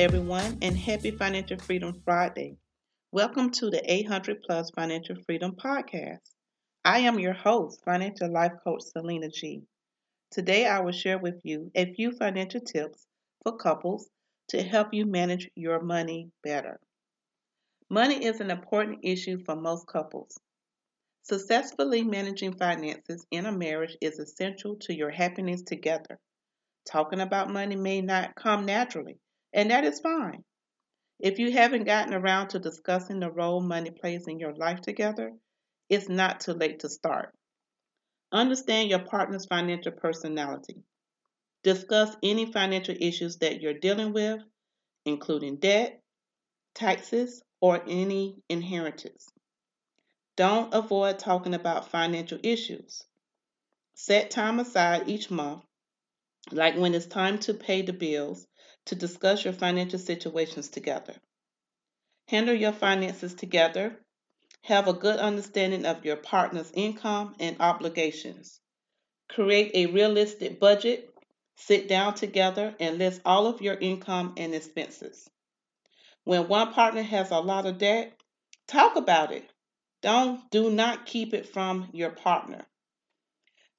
Everyone, and happy Financial Freedom Friday. Welcome to the 800 Plus Financial Freedom Podcast. I am your host, financial life coach Selena G. Today, I will share with you a few financial tips for couples to help you manage your money better. Money is an important issue for most couples. Successfully managing finances in a marriage is essential to your happiness together. Talking about money may not come naturally and that is fine. If you haven't gotten around to discussing the role money plays in your life together, it's not too late to start. Understand your partner's financial personality. Discuss any financial issues that you're dealing with, including debt, taxes, or any inheritance. Don't avoid talking about financial issues. Set time aside each month, like when it's time to pay the bills, to discuss your financial situations together. Handle your finances together. Have a good understanding of your partner's income and obligations. Create a realistic budget. Sit down together and list all of your income and expenses. When one partner has a lot of debt, talk about it. Don't do not keep it from your partner.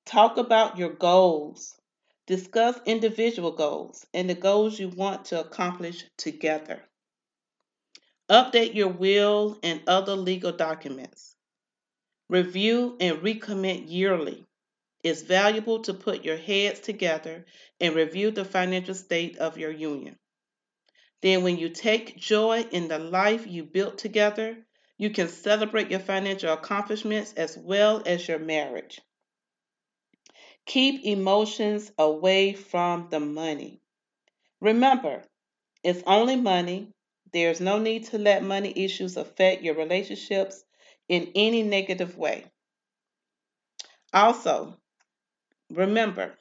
Talk about your goals. Discuss individual goals and the goals you want to accomplish together. Update your will and other legal documents. Review and recommit yearly. It's valuable to put your heads together and review the financial state of your union. Then, when you take joy in the life you built together, you can celebrate your financial accomplishments as well as your marriage. Keep emotions away from the money. Remember, it's only money. There's no need to let money issues affect your relationships in any negative way. Also, remember,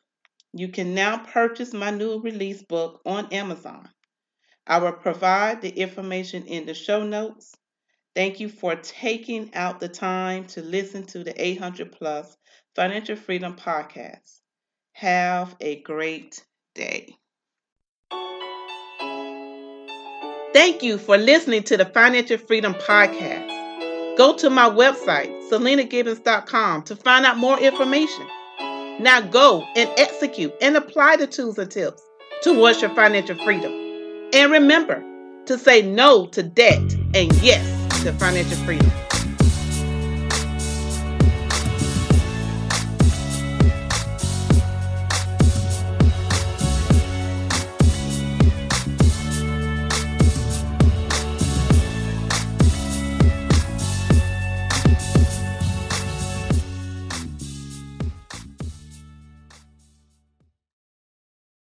you can now purchase my new release book on Amazon. I will provide the information in the show notes. Thank you for taking out the time to listen to the 800 Plus Financial Freedom Podcast. Have a great day. Thank you for listening to the Financial Freedom Podcast. Go to my website, selenagibbons.com, to find out more information. Now go and execute and apply the tools and tips towards your financial freedom. And remember to say no to debt and yes to financial freedom.